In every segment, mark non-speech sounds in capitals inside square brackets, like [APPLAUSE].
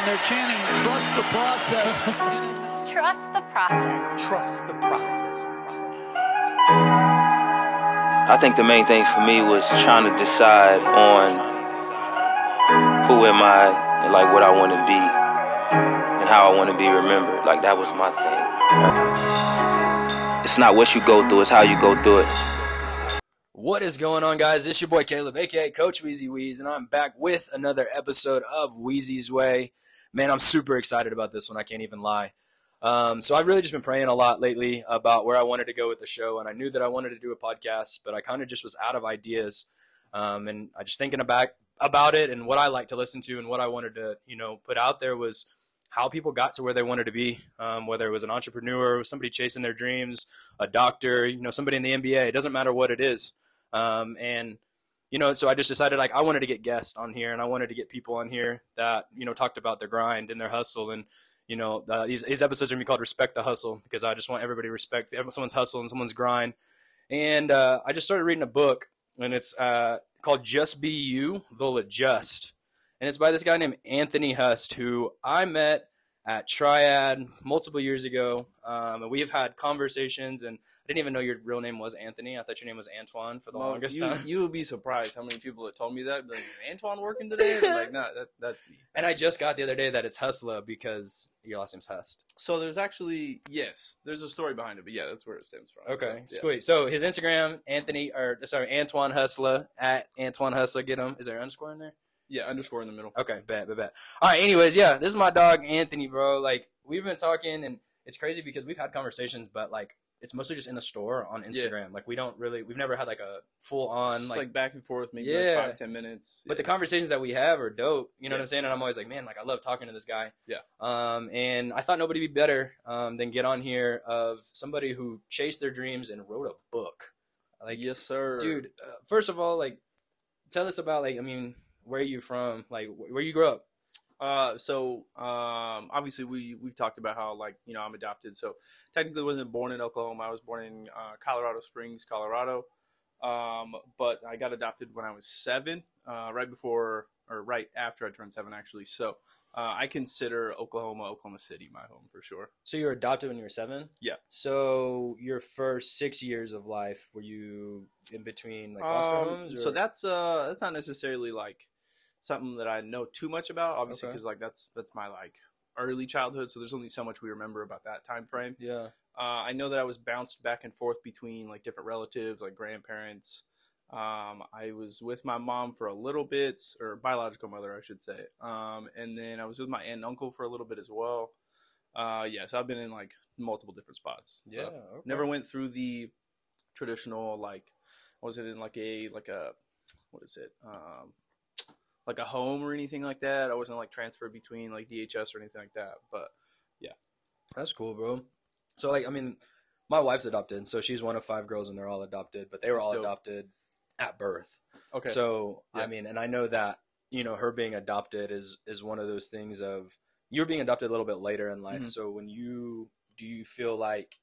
And they're chanting, trust the process. [LAUGHS] Trust the process. Trust the process. I think the main thing for me was trying to decide on who am I and like what I want to be and how I want to be remembered. Like that was my thing. It's not what you go through, it's how you go through it. What is going on, guys? It's your boy Caleb, aka Coach Wheezy Wheeze, and I'm back with another episode of Wheezy's Way. Man, I'm super excited about this one. I can't even lie. Um, so I've really just been praying a lot lately about where I wanted to go with the show, and I knew that I wanted to do a podcast, but I kind of just was out of ideas. Um, and I just thinking about about it and what I like to listen to and what I wanted to, you know, put out there was how people got to where they wanted to be, um, whether it was an entrepreneur, somebody chasing their dreams, a doctor, you know, somebody in the NBA. It doesn't matter what it is. Um, and you know, so I just decided like I wanted to get guests on here, and I wanted to get people on here that you know talked about their grind and their hustle, and you know, uh, these these episodes are gonna be called "Respect the Hustle" because I just want everybody to respect someone's hustle and someone's grind. And uh, I just started reading a book, and it's uh, called "Just Be You, They'll Adjust," and it's by this guy named Anthony Hust, who I met at Triad multiple years ago. Um, and we've had conversations, and I didn't even know your real name was Anthony. I thought your name was Antoine for the Well, longest you, time. you would be surprised how many people have told me that. Like, is Antoine working today? Like, nah, that, that's me. and I just got the other day that it's Hustla because your last name's Hust. So there's actually yes, there's a story behind it, but yeah, that's where it stems from. Okay, so, yeah. sweet. So his Instagram, Anthony, or sorry, Antoine Hustla at Antoine Hustla. Get him. Is there an underscore in there? Yeah, underscore in the middle. Okay, bet, bet, bet. All right. Anyways, yeah, this is my dog Anthony, bro. Like we've been talking, and it's crazy because we've had conversations, but like it's mostly just in the store on Instagram. Like we don't really, we've never had like a full on like. like, back and forth, maybe Yeah. like five ten minutes. but the conversations that we have are dope. You know what I'm saying? And I'm always like, man, like I love talking to this guy. Yeah. Um, and I thought nobody be better um, than get on here of somebody who chased their dreams and wrote a book. Like, yes, sir, dude uh, first of all like tell us about like i mean where are you from like where you grew up Uh, so um, obviously we we've talked about how like you know I'm adopted. So technically, wasn't born in Oklahoma. I was born in uh, Colorado Springs, Colorado. Um, but I got adopted when I was seven, uh, right before or right after I turned seven, actually. So uh, I consider Oklahoma, Oklahoma City, my home for sure. so you were adopted when you were seven Yeah. so your first six years of life were you in between like Um, homes or? so that's uh that's not necessarily like something that I know too much about, obviously, Okay. because like that's that's my like early childhood. So there's only so much we remember about that time frame. yeah Uh, I know that I was bounced back and forth between like different relatives, like grandparents. Um, I was with my mom for a little bit, or biological mother, I should say. Um, and then I was with my aunt and uncle for a little bit as well. Uh, yeah, so I've been in like multiple different spots. So yeah okay. never went through the traditional like, was it in like a like a what is it? Um, like a home or anything like that. I wasn't like transferred between like DHS or anything like that. But yeah, that's cool bro so like i mean my wife's adopted so she's one of five girls and they're all adopted but they were That's all dope. adopted at birth okay, So I mean, and I know that you know her being adopted is is one of those things of you're being adopted a little bit later in life. Mhm. So when you do you feel like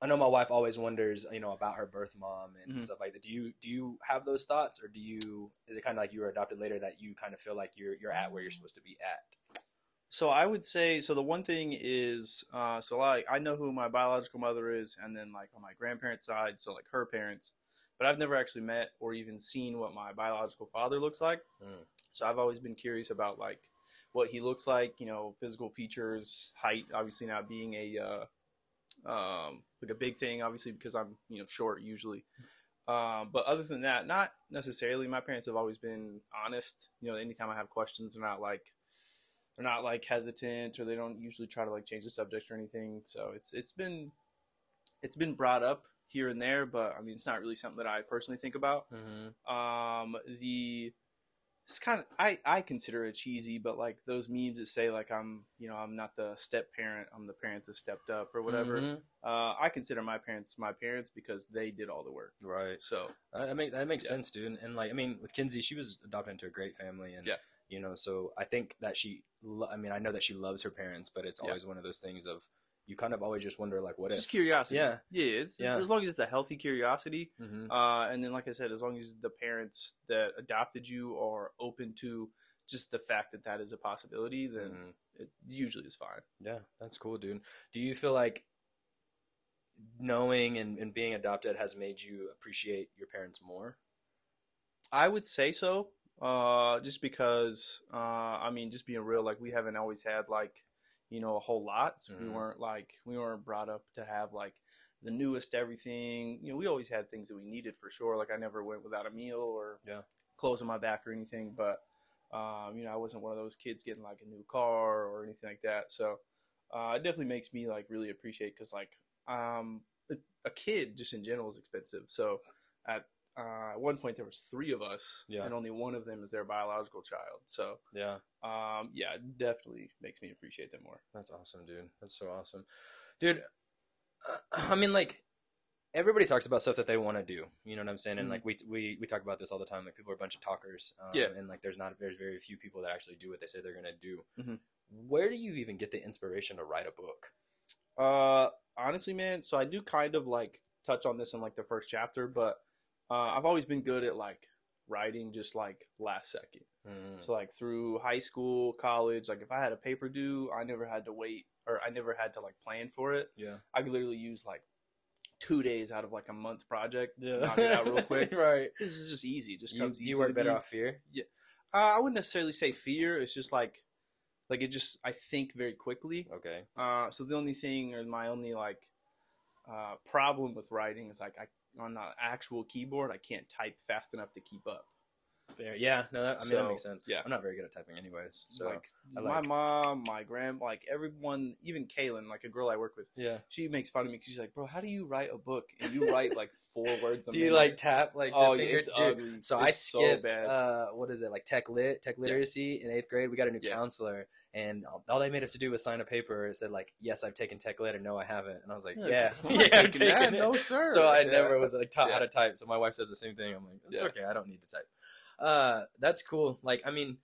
I know my wife always wonders, you know, about her birth mom and Mhm. stuff like that. Do you do you have those thoughts, or do you is it kind of like you were adopted later that you kind of feel like you're you're at where you're supposed to be at? So I would say so. The one thing is, uh, so like I know who my biological mother is, and then like on my grandparents' side, so like her parents, but I've never actually met or even seen what my biological father looks like. Mm. So I've always been curious about like what he looks like, you know, physical features, height, obviously not being a uh, um, like a big thing, obviously because I'm you know short usually. Um, but other than that, not necessarily. My parents have always been honest. You know, anytime I have questions, they're not like they're not like hesitant or they don't usually try to like change the subject or anything. So it's it's been it's been brought up here and there, but I mean it's not really something that I personally think about. Mm-hmm. Um, the it's kind of I I consider it cheesy, but like those memes that say like I'm you know I'm not the step parent, I'm the parent that stepped up or whatever. Mm-hmm. Uh, I consider my parents my parents because they did all the work. Right. So That that make that makes Yeah. sense, dude. And, and like I mean, with Kinsey, she was adopted into a great family, and Yeah. you know, so I think that she. lo- I mean, I know that she loves her parents, but it's Yeah. always one of those things of you kind of always just wonder like, what just if? curiosity. Yeah. yeah. It's Yeah. as long as it's a healthy curiosity. hmm Uh, and then, like I said, as long as the parents that adopted you are open to just the fact that that is a possibility, then Mhm. it usually is fine. Yeah, that's cool, dude. Do you feel like knowing and, and being adopted has made you appreciate your parents more? I would say so. Uh, just because, uh, I mean, just being real, like we haven't always had like, you know, a whole lot. So we Mhm. weren't like we weren't brought up to have like the newest everything. You know, we always had things that we needed for sure. Like I never went without a meal or Yeah. clothes on my back or anything. But um, you know, I wasn't one of those kids getting like a new car or anything like that. So uh, it definitely makes me like really appreciate because like um, a kid just in general is expensive. So at uh, at one point there was three of us, Yeah. and only one of them is their biological child. So Yeah, um, yeah, it definitely makes me appreciate them more. that's awesome, dude. That's so awesome, dude. Uh, [CLEARS THROAT] I mean, like everybody talks about stuff that they want to do. You know what I'm saying? And Mhm. like we we we talk about this all the time. Like people are a bunch of talkers. Um, Yeah. And like there's not there's very few people that actually do what they say they're gonna do. Mhm. Where do you even get the inspiration to write a book? Uh, honestly, man, so I do kind of like touch on this in like the first chapter, but uh, I've always been good at like writing just like last second. Mm. So like through high school, college, like if I had a paper due, I never had to wait or I never had to like plan for it. Yeah. I could literally use like two days out of like a month project. Yeah. Knock it out real quick. [LAUGHS] right. This is just easy. It just You, comes easy. you work better me. off fear. Uh, I wouldn't necessarily say fear. It's just like, like it just I think very quickly. Okay. Uh, so the only thing or my only like uh, problem with writing is like I on the actual keyboard I can't type fast enough to keep up. Fair. Yeah. No, that, I mean that makes sense. yeah. I'm not very good at typing, anyways. So like I my mom, my grand, like everyone, even Kaylin, like a girl I work with, yeah. she makes fun of me because she's like, "Bro, how do you write a book and you write like [LAUGHS] four words a Do you minute?" like tap like? the Oh yeah, it's dude, ugly. So I It's so skipped. bad. uh, what is it like tech lit, tech literacy in eighth grade? We got a new Yeah. counselor, and all- all they made us to do was sign a paper. It said like, "Yes, I've taken tech lit," or "No, I haven't." And I was like, Yeah, "Yeah, [LAUGHS] [LAUGHS] yeah, I've taking that. taken it." No, sir. So I Yeah. never was like taught how to type. So my wife says the same thing. I'm like, "It's Yeah. okay. I don't need to type." Uh, that's cool. Like, I mean.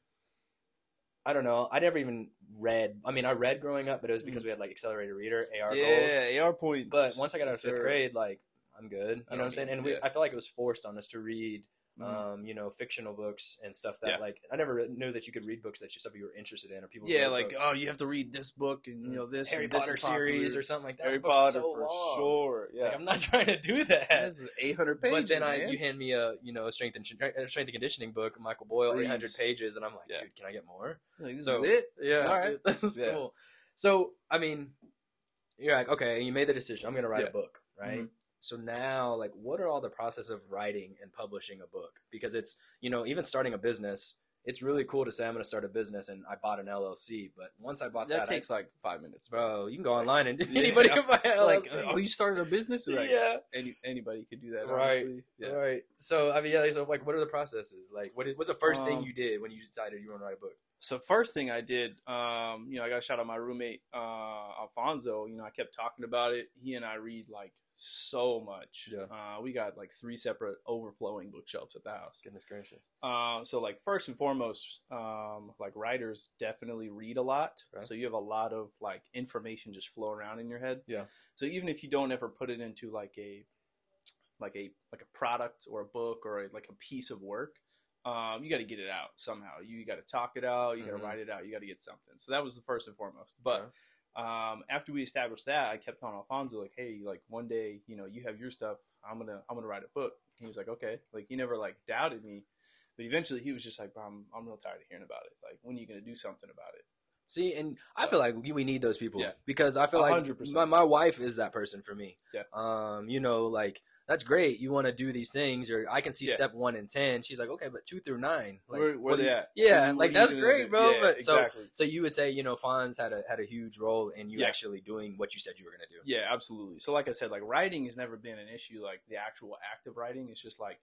I don't know. I never even read. I mean, I read growing up, but it was because we had like accelerated reader, AR goals. Mm. yeah, AR points. But once I got out of Yes, fifth sir. grade, like I'm good. You know what I'm saying? And we. I feel like it was forced on us to read, Mhm. um, you know, fictional books and stuff that Yeah. like I never knew that you could read books that you stuff you were interested in or people. yeah, like books. oh, you have to read this book and you know this Harry this Potter series or something like that. Harry Potter so for long. sure. Yeah, Like, I'm not [LAUGHS] trying to do that. this is 800 pages. but then I, you hand me a you know a strength and strength and conditioning book, Michael Boyle, Please. 800 pages, and I'm like, Yeah. dude, can I get more? Like, this so- is it. Yeah, All right. [LAUGHS] is Yeah. cool. So I mean, you're like, okay, you made the decision. I'm gonna write a book, right? Mhm. So now, like, what are all the process of writing and publishing a book? Because it's you know even starting a business, it's really cool to say I'm gonna start a business and I bought an LLC. But once I bought That that, takes I, like five minutes, bro, you can go online and [LAUGHS] Yeah. anybody can buy an Like, LLC. oh, you started a business? Like, yeah. any anybody could do that. Right. Yeah. Right. So I mean, yeah. So like, what are the processes? Like, what is, what's the first thing Um, you did when you decided you want to write a book? So first thing I did, um, you know, I got a shout out my roommate uh, Alfonso. You know, I kept talking about it. He and I read like so much. Yeah. Uh, we got like three separate overflowing bookshelves at the house. Goodness gracious. Uh, so like first and foremost, um, like writers definitely read a lot. Right. So you have a lot of like information just flow around in your head. Yeah. So even if you don't ever put it into like a like a like a product or a book or a, like a piece of work, um, you got to get it out somehow. You got to talk it out. You got to write it out. You got to get something. So that was the first and foremost. But um, after we established that, I kept on Alfonso like, "Hey, like one day, you know, you have your stuff. I'm gonna, I'm gonna write a book." He was like, "Okay." Like he never like doubted me, but eventually he was just like, "Bro, "I'm, I'm real tired of hearing about it. Like, when are you gonna do something about it?" See, and I feel like we need those people Yeah. because I feel like hundred percent. my, my wife is that person for me. Yeah. Um, you know, like that's great. You want to do these things, or I can see Yeah. step one and ten. She's like, okay, but two through nine, like, where where they you- at? Yeah, like that's great, bro. Yeah, but so exactly. so you would say, you know, Fonz had a had a huge role in you Yeah. actually doing what you said you were gonna do. Yeah, absolutely. So like I said, like writing has never been an issue. Like the actual act of writing, it's just like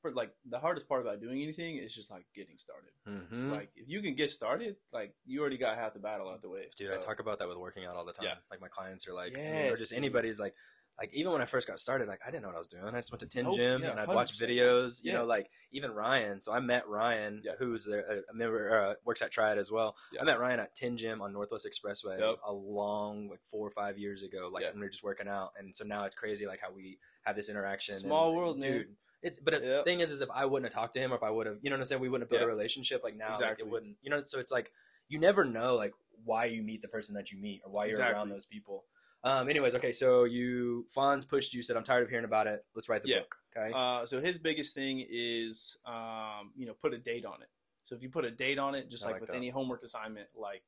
for like the hardest part about doing anything is just like getting started. Mm-hmm. Like if you can get started, like you already got half the battle out the way. Dude, So- I talk about that with working out all the time. Like my clients are like, mean, or just anybody's like, like even when I first got started, like I didn't know what I was doing. I just went to Tin Nope, Gym yeah, and I'd watch 100%. videos. You know, like even Ryan. So I met Ryan, Yeah. who's a, a member, uh, works at Triad as well. Yeah. I met Ryan at Tin Gym on Northwest Expressway Yep. a long, like four or five years ago. Like Yeah. when we were just working out, and so now it's crazy, like how we have this interaction. Small and, world, man. dude. It's but the Yep. thing is, is if I wouldn't have talked to him, or if I would have, you know what I'm saying, we wouldn't have built a relationship. Like now, like Exactly. it wouldn't, you know. So it's like you never know, like why you meet the person that you meet, or why you're around those people. Um. Anyways, okay. So you Fonz pushed you, said, "I'm tired of hearing about it. Let's write the Yeah. book." Okay. Uh, so his biggest thing is, um, you know, put a date on it. So if you put a date on it, just like, like with that. any homework assignment, like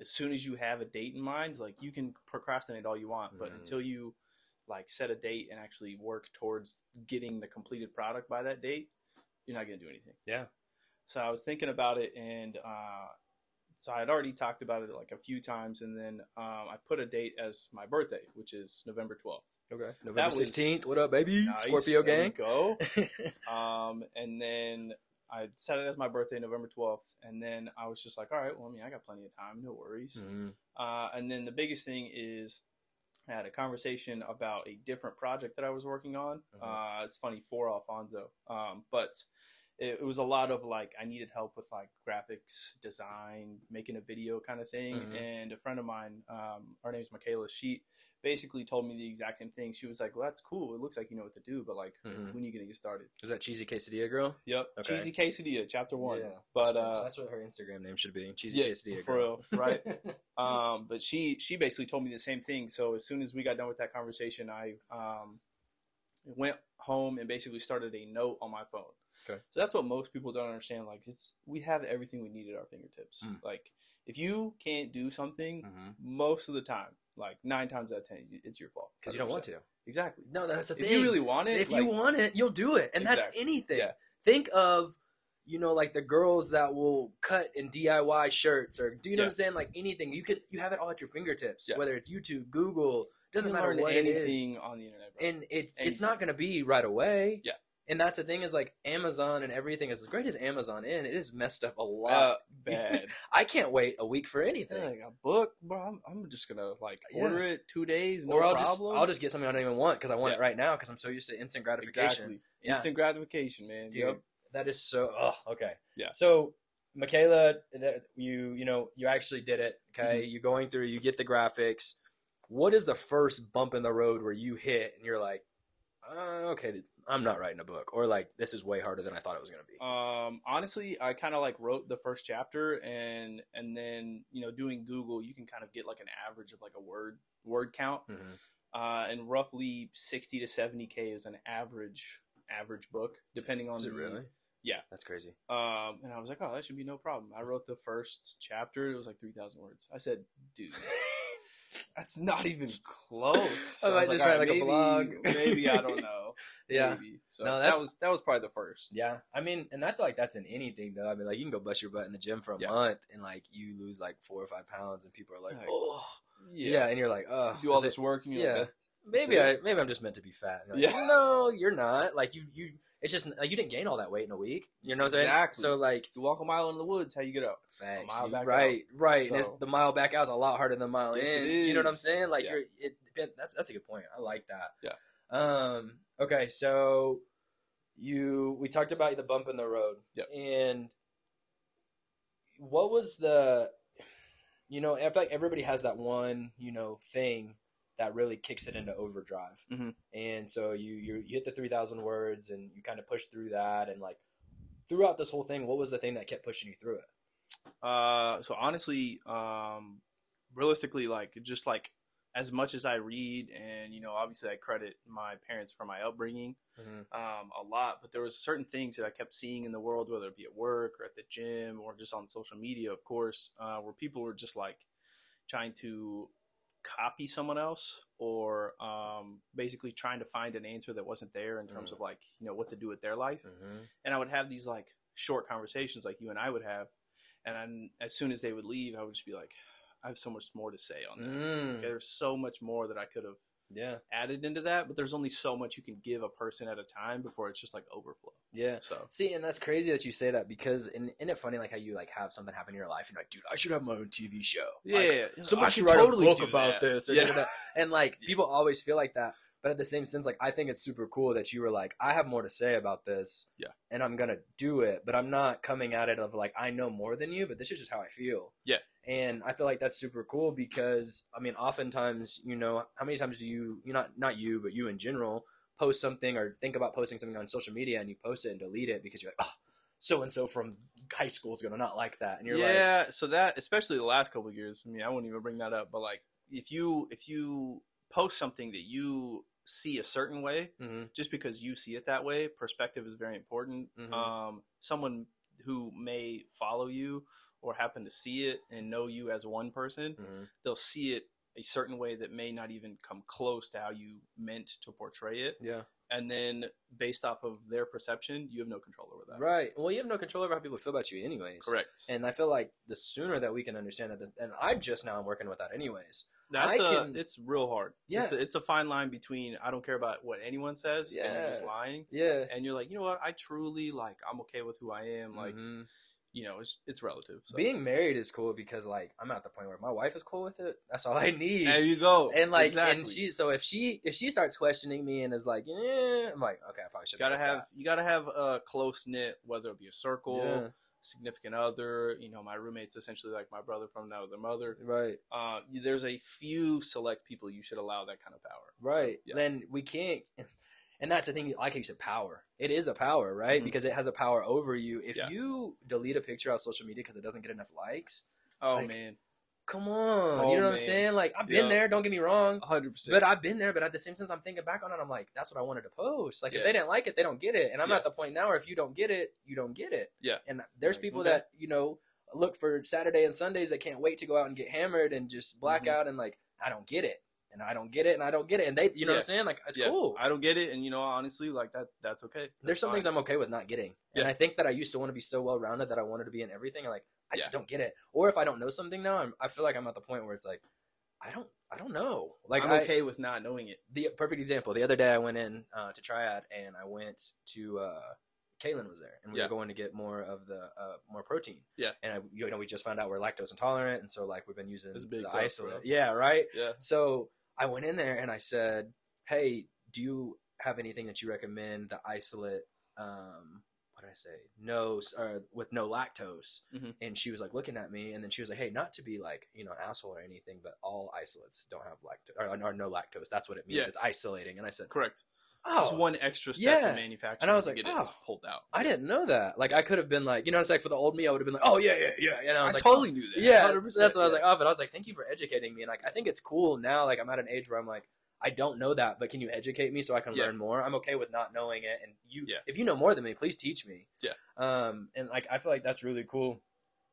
as soon as you have a date in mind, like you can procrastinate all you want, but Mhm. until you like set a date and actually work towards getting the completed product by that date, you're not gonna do anything. Yeah. So I was thinking about it, and uh, so I had already talked about it like a few times, and then um, I put a date as my birthday, which is November twelfth. okay. November sixteenth. What up, baby? Nice, Scorpio there gang. Go. [LAUGHS] Um, and then I set it as my birthday, November 12th. And then I was just like, all right, well, I mean, I got plenty of time, no worries. Mhm. Uh, and then the biggest thing is I had a conversation about a different project that I was working on. Mhm. Uh, it's funny for Alfonso. Um, but it, it was a lot of like, I needed help with like graphics, design, making a video kind of thing. Mhm. And a friend of mine, um, her name's Michaela, she basically told me the exact same thing. She was like, well, that's cool. It looks like you know what to do, but like, Mhm. when are you to get started? Is that cheesy quesadilla girl? Yep. Okay. Cheesy quesadilla, chapter one. Yeah. But uh, that's what her Instagram name should be. Cheesy yeah, quesadilla for real, right? [LAUGHS] um, but she she basically told me the same thing. So as soon as we got done with that conversation, I um went home and basically started a note on my phone. Okay. So that's what most people don't understand. Like it's we have everything we need at our fingertips. Mm. Like if you can't do something, Mhm. most of the time, like nine times out of ten, it's your fault. Because you don't want to. Exactly. No, that's the If thing. If you really want it, if like, you want it, you'll do it, and that's anything. Yeah. Think of, you know, like the girls that will cut and DIY shirts, or do you know what I'm saying? Like anything, you could you have it all at your fingertips. Yeah. Whether it's YouTube, Google, doesn't you matter learn what it is, anything on the internet. Bro. and it it's not going to be right away. Yeah. And that's the thing is like Amazon and everything is as great as Amazon in it is messed up a uh, lot. bad. [LAUGHS] I can't wait a week for anything. Yeah, like a book, bro. I'm, I'm just gonna like Yeah. order it two days, no or I'll problem. just I'll just get something I don't even want because I want it right now because I'm so used to instant gratification. exactly Yeah. instant gratification, man. dude. Yep. That is so. Oh, okay. Yeah. So, Michaela, that you you know you actually did it. Mm-hmm. Okay, you going through, you get the graphics. What is the first bump in the road where you hit and you're like, uh, okay, I'm not writing a book, or like this is way harder than I thought it was gonna be. Um, honestly, I kind of like wrote the first chapter, and and then you know doing Google, you can kind of get like an average of like a word word count, Mhm. uh, and roughly sixty to seventy k is an average average book, depending on Is it the really? Yeah. That's crazy. Um, and I was like, oh, that should be no problem. I wrote the first chapter; it was like three thousand words. I said, dude. [LAUGHS] That's not even close. I might was just "All write, like, a maybe, blog." maybe I don't [LAUGHS] know. Yeah. Maybe. So No, that was that was probably the first. Yeah, I mean, and I feel like that's in anything though. I mean, like you can go bust your butt in the gym for a Yeah. month and like you lose like four or five pounds, and people are like, Like, oh, yeah. and you're like, oh, You do all is it- this work and you're yeah. like, maybe I maybe I'm just meant to be fat. Like, Yeah. no, you're not. Like you you it's just like you didn't gain all that weight in a week. You know what I'm saying? Exactly. So like you walk a mile in the woods, how you get up? facts, you- back right, right. and it's, the mile back out is a lot harder than the mile Yes, in. You know what I'm saying? Like Yeah. you're it that's that's a good point. I like that. Yeah. Um. Okay. So you we talked about the bump in the road. Yep. And what was the you know, I feel like everybody has that one, you know, thing that really kicks it into overdrive. Mhm. And so you, you you hit the three thousand words and you kind of push through that and like throughout this whole thing, what was the thing that kept pushing you through it? Uh, so honestly, um, realistically, like just like as much as I read, and you know, obviously I credit my parents for my upbringing um, a lot, but there was certain things that I kept seeing in the world, whether it be at work or at the gym or just on social media, of course, uh, where people were just like trying to copy someone else or um, basically trying to find an answer that wasn't there in terms Mm. of like you know what to do with their life Mm-hmm. and I would have these like short conversations like you and I would have, and then as soon as they would leave, I would just be like, I have so much more to say on that. Mm. There's so much more that I could have Yeah. added into that, but there's only so much you can give a person at a time before it's just like overflow. Yeah. So See, and that's crazy that you say that because, and isn't it funny like how you like have something happen in your life and you're like, dude, I should have my own TV show. Like, yeah, someone I should write totally a book about that. this. Or [LAUGHS] Yeah. And like people always feel like that, but at the same sense, like I think it's super cool that you were like, I have more to say about this. Yeah. And I'm gonna do it, but I'm not coming at it of like I know more than you, but this is just how I feel. Yeah. And I feel like that's super cool because I mean, oftentimes, you know, how many times do you, you not not you, but you in general, post something or think about posting something on social media and you post it and delete it because you're like, oh, so and so from high school is gonna not like that, and you're like, yeah, so that especially the last couple of years. I mean, I wouldn't even bring that up, but like if you if you post something that you see a certain way, hmm just because you see it that way, perspective is very important. Mhm. Um, someone who may follow you or happen to see it and know you as one person, hmm they'll see it a certain way that may not even come close to how you meant to portray it. yeah, And then based off of their perception, you have no control over that. right. Well, you have no control over how people feel about you, anyways. Correct. And I feel like the sooner that we can understand that, and I'm just now I'm working with that, anyways. That's I a, can- it's real hard. Yeah. It's a, it's a fine line between I don't care about what anyone says and you're just lying. Yeah. And you're like, you know what? I truly like I'm okay with who I am. Like, Mhm. You know, it's it's relative. So. being married is cool because like I'm at the point where my wife is cool with it. That's all I need. there you go. and like exactly. and she so if she if she starts questioning me and is like yeah i'm like okay i probably should you gotta have you gotta have a close knit, whether it be a circle, yeah significant other. You know, my roommate's essentially like my brother from another mother. right Uh, there's a few select people you should allow that kind of power. So, right yeah. then we can't and that's the thing like you said power it is a power right Mhm. because it has a power over you if Yeah. you delete a picture off social media because it doesn't get enough likes oh like, man, come on Oh, you know what i'm saying like i've been Yeah. there don't get me wrong hundred percent. but I've been there, but at the same time, I'm thinking back on it. I'm like, that's what I wanted to post. Like, if they didn't like it, they don't get it. And I'm Yeah. at the point now where if you don't get it, you don't get it. Yeah. And there's Like, people okay. that you know look for Saturday and Sundays that can't wait to go out and get hammered and just black Mhm. out and like, I don't get it, and I don't get it, and I don't get it, and they, you know what I'm saying? Like, it's yeah, cool. I don't get it, and you know, honestly, like that, that's okay. there's some fine. things I'm okay with not getting, and I think that I used to want to be so well rounded that I wanted to be in everything. And like, I just don't get it. Or if I don't know something now, I'm, I feel like I'm at the point where it's like, I don't, I don't know. Like, I'm I, okay with not knowing it. the perfect example. The other day I went in uh, to Triad and I went to uh, Kaylin was there and we Yeah. were going to get more of the uh, more protein. Yeah. And I, you know we just found out we're lactose intolerant and so like we've been using That's the isolate. bro. Yeah, right. Yeah. So I went in there and I said, "Hey, do you have anything that you recommend the isolate? Um, what did I say? No, or with no lactose." Mhm. And she was like looking at me, and then she was like, "Hey, not to be like you know an asshole or anything, but all isolates don't have lactose or, or no lactose. That's what it means. Yeah. It's isolating." And I said, Correct. "Oh, Just one extra step yeah. in manufacturing And I was like, get it oh. pulled out. I didn't know that. Like I could have been like, you know, it's like for the old me, I would have been like, oh yeah, yeah, yeah. And I I, was like, totally knew that. yeah, 100%, that's what I was like. Oh, but I was like, thank you for educating me. And like, I think it's cool now. Like, I'm at an age where I'm like, I don't know that, but can you educate me so I can Yeah. learn more? I'm okay with not knowing it. And you, Yeah. if you know more than me, please teach me. Yeah. Um, and like, I feel like that's really cool.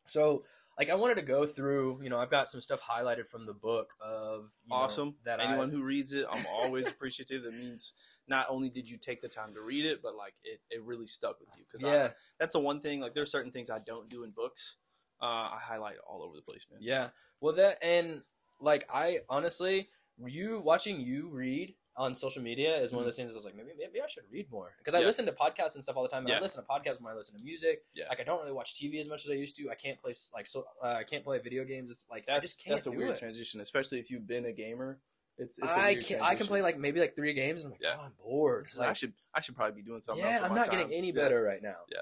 So, like, I wanted to go through. You know, I've got some stuff highlighted from the book of you know, awesome. that Anyone I've- who reads it, I'm always appreciative. That means not only did you take the time to read it, but like it, it really stuck with you. Because yeah, that's the one thing. Like there are certain things I don't do in books. Uh, I highlight all over the place, man. Yeah. Well, that and like I honestly, you watching you read on social media is one of those things. I was like, maybe maybe I should read more because I Mm-hmm. Yeah. listen to podcasts and stuff all the time. And I listen to podcasts when I listen to music. Yeah. Like I don't really watch TV as much as I used to. I can't play like so. Uh, I can't play video games. It's like I That's just can't. that's a weird it. transition, especially if you've been a gamer. It's, it's I can I can play like maybe like three games and I'm like, Yeah. oh, I'm bored. I should I should probably be doing something. yeah, I'm not time. getting any Yeah. better right now. Yeah.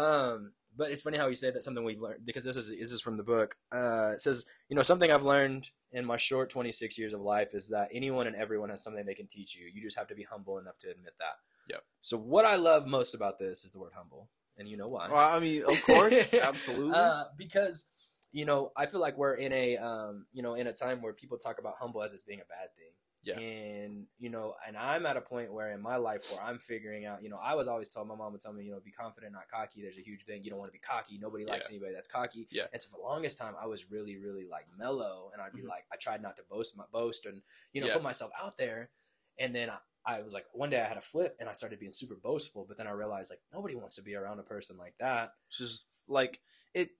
Um, but it's funny how you say that something we've learned because this is this is from the book. Uh, it says you know something I've learned in my short 26 years of life is that anyone and everyone has something they can teach you. You just have to be humble enough to admit that. Yep. So what I love most about this is the word humble, and you know why? Well, I mean, of course, [LAUGHS] absolutely. Uh, because you know I feel like we're in a um, you know in a time where people talk about humble as it's being a bad thing. Yeah. And you know, and I'm at a point where in my life where I'm figuring out, you know, I was always told my mom would tell me, you know, be confident, not cocky. There's a huge thing. You don't want to be cocky. Nobody likes Yeah. anybody that's cocky. Yeah. And so for the longest time, I was really, really like mellow, and I'd be Mhm. like, I tried not to boast my boast and you know Yeah. put myself out there. And then I, I was like, one day I had a flip, and I started being super boastful. But then I realized like nobody wants to be around a person like that. It's just like it,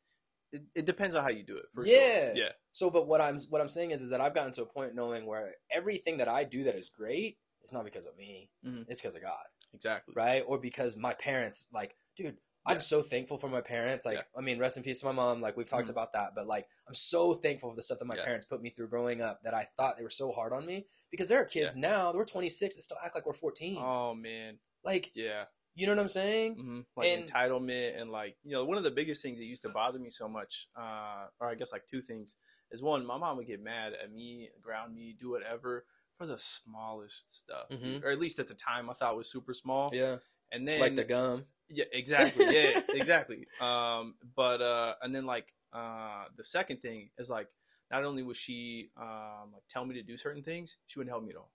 it. It depends on how you do it. For Yeah. sure. Yeah. So, but what I'm what I'm saying is, is that I've gotten to a point knowing where everything that I do that is great, it's not because of me. Mhm. It's because of God, Exactly. right? Or because my parents, like, dude, Yeah. I'm so thankful for my parents. Like, Yeah. I mean, rest in peace to my mom. Like, we've talked Mhm. about that, but like, I'm so thankful for the stuff that my Yeah. parents put me through growing up. That I thought they were so hard on me because there are kids now. We're 26 that still act like we're 14. Oh man. like, Yeah. You know what I'm saying? hmm Like And- entitlement and like you know one of the biggest things that used to bother me so much, uh, or I guess like two things, is one my mom would get mad at me, ground me, do whatever for the smallest stuff, Mhm. or at least at the time I thought was super small. Yeah, And then like the gum. yeah, exactly. Yeah, [LAUGHS] exactly. Um, but uh, and then like uh, the second thing is like not only would she um like tell me to do certain things, she wouldn't help me at all.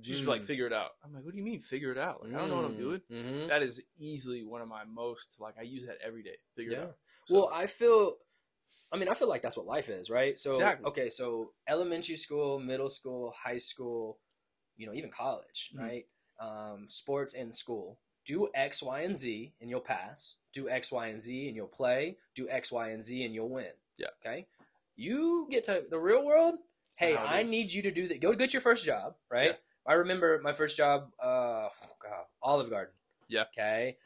Just be like Mm. figure it out. I'm like, what do you mean figure it out? Like I don't know what I'm doing. hmm That is easily one of my most like I use that every day. Figure it out. So, Well, I feel. I mean, I feel like that's what life is, right? So, Exactly. okay, so elementary school, middle school, high school, you know, even college, Mhm. right? Um, sports and school. Do X, Y, and Z, and you'll pass. Do X, Y, and Z, and you'll play. Do X, Y, and Z, and you'll win. Yeah. Okay. You get to the real world. hey, not how it I need you to do that. Go get your first job, right? Yeah. I remember my first job, uh, oh God, Olive Garden. Yeah. Okay.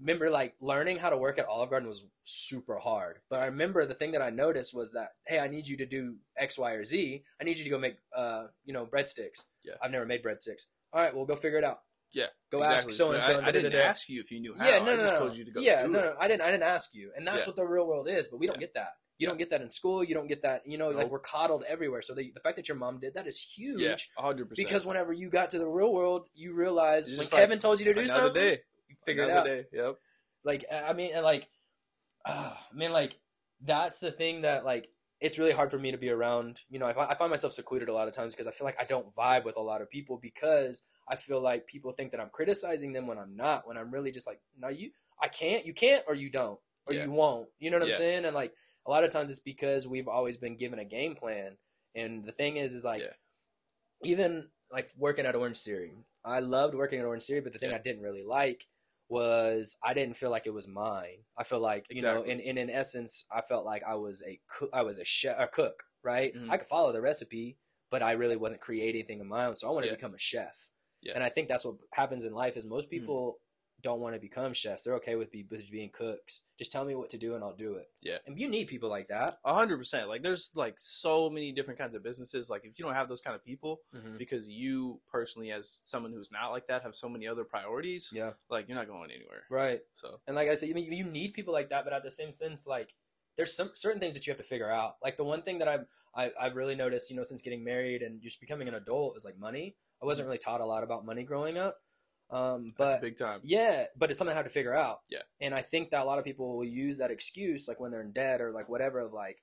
Remember, like learning how to work at Olive Garden was super hard. But I remember the thing that I noticed was that, hey, I need you to do X, Y, or Z. I need you to go make, uh, you know, breadsticks. Yeah. I've never made breadsticks. All right, well, go figure it out. Yeah, Go ask so and so. I, I didn't ask you if you knew how. Yeah, no, I no, just no. told you to go. yeah, no, no, I didn't. I didn't ask you, and that's Yeah. what the real world is. But we don't Yeah. get that. You don't get that in school. You don't get that. You know, like we're coddled everywhere. So the, the fact that your mom did that is huge. Yeah, hundred percent. Because whenever you got to the real world, you realize when like, Kevin told you to do something, day, you figure it out. Day. Yep. Like I mean, and like, uh, I mean, like that's the thing that like it's really hard for me to be around. You know, I, I find myself secluded a lot of times because I feel like I don't vibe with a lot of people because I feel like people think that I'm criticizing them when I'm not. When I'm really just like, no, you, I can't, you can't, or you don't, or Yeah. you won't. You know what I'm saying? And like a lot of times it's because we've always been given a game plan. And the thing is, is like Yeah. even like working at Orange Theory, I loved working at Orange Theory, but the thing Yeah. I didn't really like was I didn't feel like it was mine. I feel like you know, Exactly. in, in in essence, I felt like I was a cook. I was a chef, a cook, right? Mhm. I could follow the recipe, but I really wasn't creating anything of my own. So I wanted Yeah. to become a chef. Yeah. And I think that's what happens in life is most Mhm. people don't want to become chefs. They're okay with, be, with being cooks. Just tell me what to do and I'll do it. Yeah. And you need people like that. A hundred percent. Like there's like so many different kinds of businesses. Like if you don't have those kind of people, Mhm. because you personally, as someone who's not like that, have so many other priorities. Yeah. Like you're not going anywhere. Right. So And like I said, you, mean, you need people like that, but at the same sense, like there's some certain things that you have to figure out. Like the one thing that I've I, I've really noticed, you know, since getting married and just becoming an adult is like money. I wasn't really taught a lot about money growing up, um, but big time. yeah, but it's something I have to figure out. Yeah. And I think that a lot of people will use that excuse, like when they're in debt or like whatever, of like,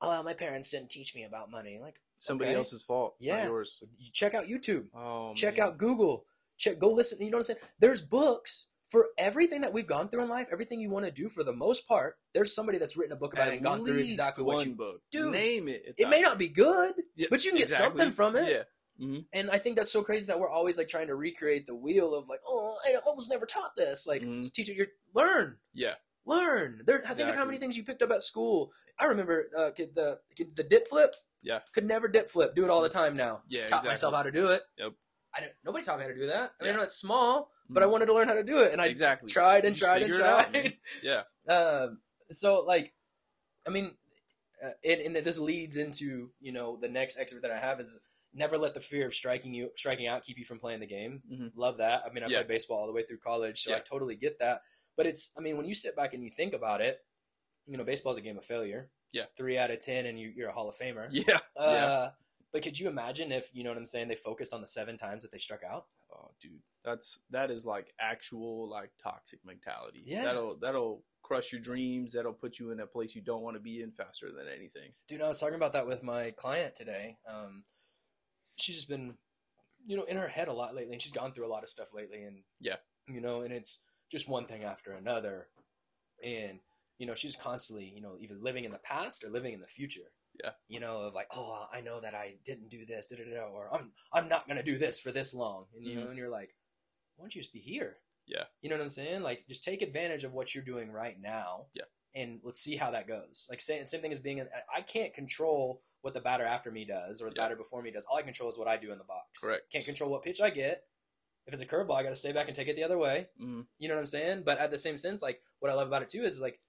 oh, my parents didn't teach me about money. Like, Somebody okay. else's fault. It's Yeah. not yours. you check out YouTube. Oh, check man. out Google. Check go listen. You know what I'm saying? There's books for everything that we've gone through in life. Everything you want to do for the most part. There's somebody that's written a book about At it and gone through exactly what you. book. Dude, name it. It may not be good, Yeah, but you can get exactly. something from it. Yeah. Hmm And I think that's so crazy that we're always like trying to recreate the wheel of like, oh, I was never taught this. Like, Mhm. teacher, you learn, Yeah. learn. There, think of how many things you picked up at school. I remember uh, kid- the kid- the dip flip. Yeah. could never dip flip. Do it all the time now. Yeah. taught exactly. myself how to do it. Yep. I didn't. Nobody taught me how to do that. I mean, Yeah. I know it's small, but I Mhm. wanted to learn how to do it, and I exactly tried and tried and it out, tried. [LAUGHS] Yeah. [LAUGHS] um, so like, I mean, uh, and, and this leads into you know the next expert that I have is never let the fear of striking you striking out keep you from playing the game. Mhm. Love that. I mean, I Yeah. played baseball all the way through college, so I totally get that. But it's, I mean, when you sit back and you think about it, you know, baseball's a game of failure. Yeah. three out of ten, and you, you're a Hall of Famer. Yeah. [LAUGHS] yeah. Uh, But could you imagine if you know what I'm saying? They focused on the seven times that they struck out. Oh, dude, that's that is like actual like toxic mentality. Yeah. That'll that'll crush your dreams. That'll put you in a place you don't want to be in faster than anything. Dude, I was talking about that with my client today. Um, she's just been, you know, in her head a lot lately, and she's gone through a lot of stuff lately, and Yeah. you know, and it's just one thing after another, and you know, she's constantly, you know, either living in the past or living in the future. Yeah. You know, of like, oh, I know that I didn't do this, da da da, or I'm I'm not gonna do this for this long, and you know, Mhm. and you're like, why don't you just be here? Yeah. You know what I'm saying? Like, just take advantage of what you're doing right now. Yeah. And let's see how that goes. Like, same same thing as being. An, I can't control what the batter after me does or the Yeah. batter before me does. All I control is what I do in the box. Correct. Can't control what pitch I get. If it's a curveball, I got to stay back and take it the other way. Mhm. You know what I'm saying? But at the same sense, like what I love about it too is like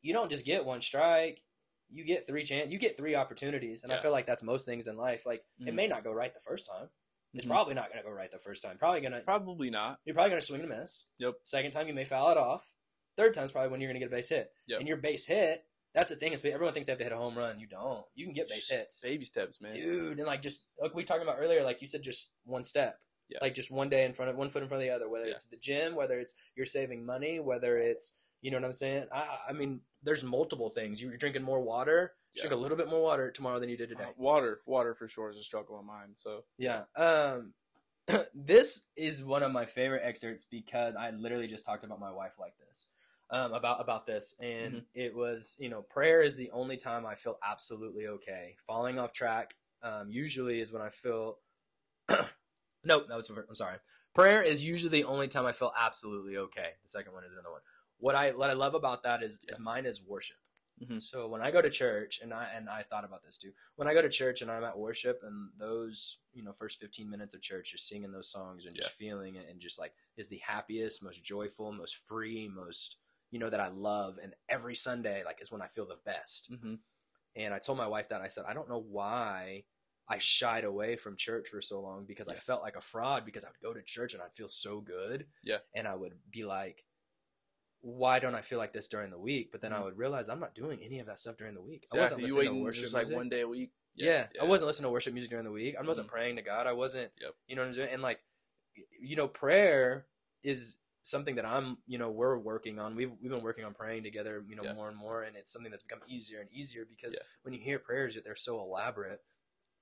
you don't just get one strike. You get three chance. You get three opportunities, and I feel like that's most things in life. Like it Mhm. may not go right the first time. It's Mhm. probably not going to go right the first time. Probably gonna Probably not. you're probably going to swing and miss. Yep. Second time you may foul it off. Third time's probably when you're going to get a base hit. Yep. And your base hit that's the thing is everyone thinks they have to hit a home run. You don't. You can get base Just hits, baby steps, man. dude. And like just like we talked about earlier, like you said, just one step. Yeah. Like just one day in front of one foot in front of the other. Whether Yeah. it's the gym, whether it's you're saving money, whether it's you know what I'm saying. I I mean, there's multiple things. You're drinking more water. Yeah. Drink a little bit more water tomorrow than you did today. Uh, water, water for sure is a struggle of mine. So Yeah. Um, [CLEARS THROAT] this is one of my favorite excerpts because I literally just talked about my wife like this, um, about about this, and Mhm. it was you know prayer is the only time I feel absolutely okay. Falling off track um, usually is when I feel. [CLEARS THROAT] nope, that was I'm sorry. Prayer is usually the only time I feel absolutely okay. The second one is another one. What I what I love about that is is mine is worship. Mhm. So when I go to church, and I and I thought about this too. When I go to church and I'm at worship, and those you know first 15 minutes of church, just singing those songs and just feeling it, and just like is the happiest, most joyful, most free, most you know that I love. And every Sunday, like is when I feel the best. Mhm. And I told my wife that I said I don't know why I shied away from church for so long because I felt like a fraud because I would go to church and I'd feel so good. Yeah. And I would be like, why don't I feel like this during the week? But then I Mhm. would realize I'm not doing any of that stuff during the week. I wasn't exactly. You listening to worship just like music. one day a week. Yeah, I wasn't listening to worship music during the week. I wasn't Mhm. praying to God. I wasn't, Yep. you know what I'm saying? And like, you know, prayer is something that I'm, you know, we're working on. We've we've been working on praying together, you know, Yeah. more and more, and it's something that's become easier and easier because Yeah. when you hear prayers, they're so elaborate.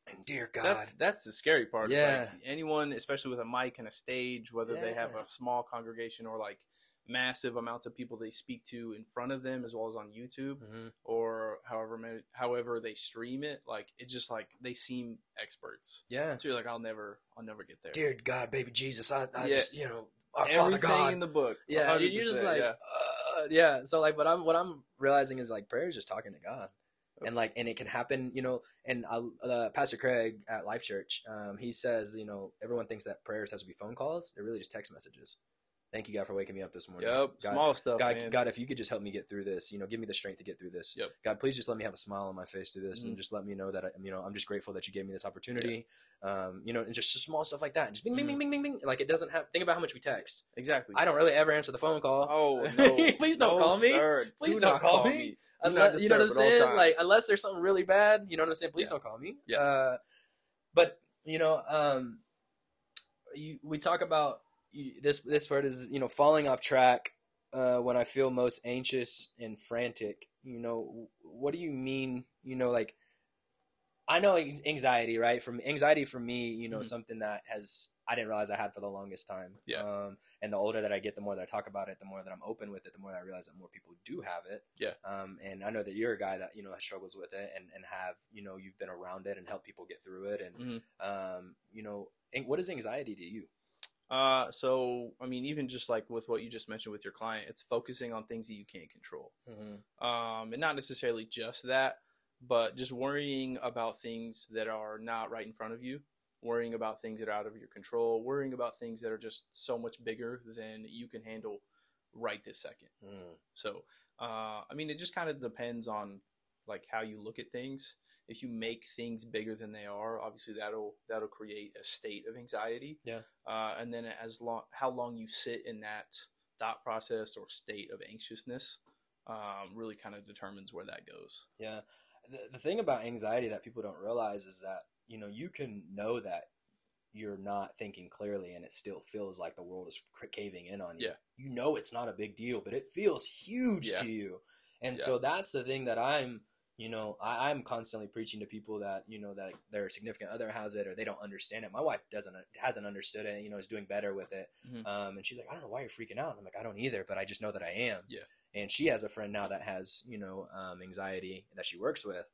And dear God, That's that's the scary part. Yeah. like anyone, especially with a mic and a stage, whether they have a small congregation or like massive amounts of people they speak to in front of them, as well as on YouTube Mhm. or however however they stream it, like it's just like they seem experts. yeah, So you're like, I'll never, I'll never get there. dear God, baby Jesus, I, I Yeah. just, you know, our Father Everything God, in the book. yeah, you- you're just like, yeah. uh, yeah. So like, what I'm what I'm realizing is like prayer is just talking to God, Yep. and like, and it can happen, you know. And I, uh, Pastor Craig at Life Church, um, he says, you know, everyone thinks that prayers has to be phone calls. They're really just text messages. Thank you, God, for waking me up this morning. Yep, God, small stuff, God, man. God, if you could just help me get through this, you know, give me the strength to get through this. Yep. God, please just let me have a smile on my face through this, and Mhm. just let me know that I, you know I'm just grateful that you gave me this opportunity. Um, you know, and just small stuff like that. Just bing, bing, Mhm. bing, bing, bing, bing. Like it doesn't have. Think about how much we text. Exactly. I don't really ever answer the phone call. Oh [LAUGHS] no! Please don't No, call me. sir. Please Do don't not call me. Do not Unless, you know what I'm disturb at all saying? Like unless there's something really bad, you know what I'm saying? Please Yeah. don't call me. Yeah. Uh, but you know, um, you, we talk about this. This part is you know falling off track uh, when I feel most anxious and frantic. You know, what do you mean? You know, like I know anxiety, right? From anxiety for me, you know, Mhm. something that has I didn't realize I had for the longest time. Yeah. Um, and the older that I get, the more that I talk about it, the more that I'm open with it, the more that I realize that more people do have it. Yeah. Um, and I know that you're a guy that you know struggles with it, and and have you know you've been around it and helped people get through it, and Mhm. um, you know, what is anxiety to you? Uh, so I mean, even just like with what you just mentioned with your client, it's focusing on things that you can't control. Mm-hmm. Um, and not necessarily just that, but just worrying about things that are not right in front of you, worrying about things that are out of your control, worrying about things that are just so much bigger than you can handle right this second. Mm. So, uh, I mean, it just kind of depends on like how you look at things. If you make things bigger than they are, obviously that'll that'll create a state of anxiety. Yeah. Uh, and then as long how long you sit in that thought process or state of anxiousness, um, really kind of determines where that goes. Yeah. The, the thing about anxiety that people don't realize is that, you know, you can know that you're not thinking clearly and it still feels like the world is caving in on you. Yeah. You know it's not a big deal, but it feels huge Yeah. to you. And Yeah. so that's the thing that I'm, you know, I, I'm constantly preaching to people that, you know, that their significant other has it or they don't understand it. My wife doesn't, hasn't understood it, you know, is doing better with it. Mhm. Um, and she's like, I don't know why you're freaking out. And I'm like, I don't either, but I just know that I am. Yeah. And she has a friend now that has, you know, um, anxiety that she works with.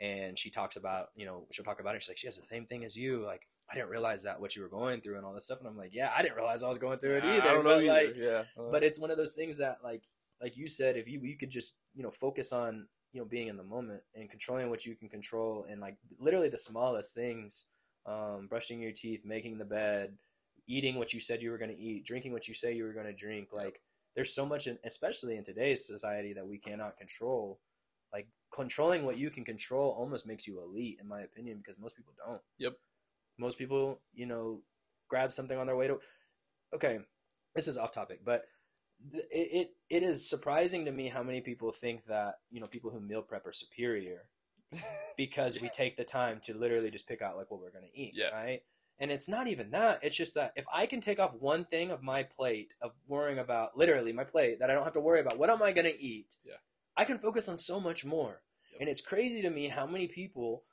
And she talks about, you know, she'll talk about it. She's like, she has the same thing as you. Like, I didn't realize that what you were going through and all this stuff. And I'm like, yeah, I didn't realize I was going through it either. I don't know but, either. like, yeah. But it's one of those things that like like you said if you you could just you know focus on you know being in the moment and controlling what you can control and like literally the smallest things um, brushing your teeth making the bed eating what you said you were going to eat drinking what you say you were going to drink like there's so much in, especially in today's society that we cannot control. Like controlling what you can control almost makes you elite in my opinion because most people don't. Yep. most people you know grab something on their way to okay this is off topic but it, it it is surprising to me how many people think that you know people who meal prep are superior [LAUGHS] because we take the time to literally just pick out like what we're going to eat Yeah. right and it's not even that it's just that if i can take off one thing of my plate of worrying about literally my plate that i don't have to worry about what am i going to eat Yeah. i can focus on so much more Yep. and it's crazy to me how many people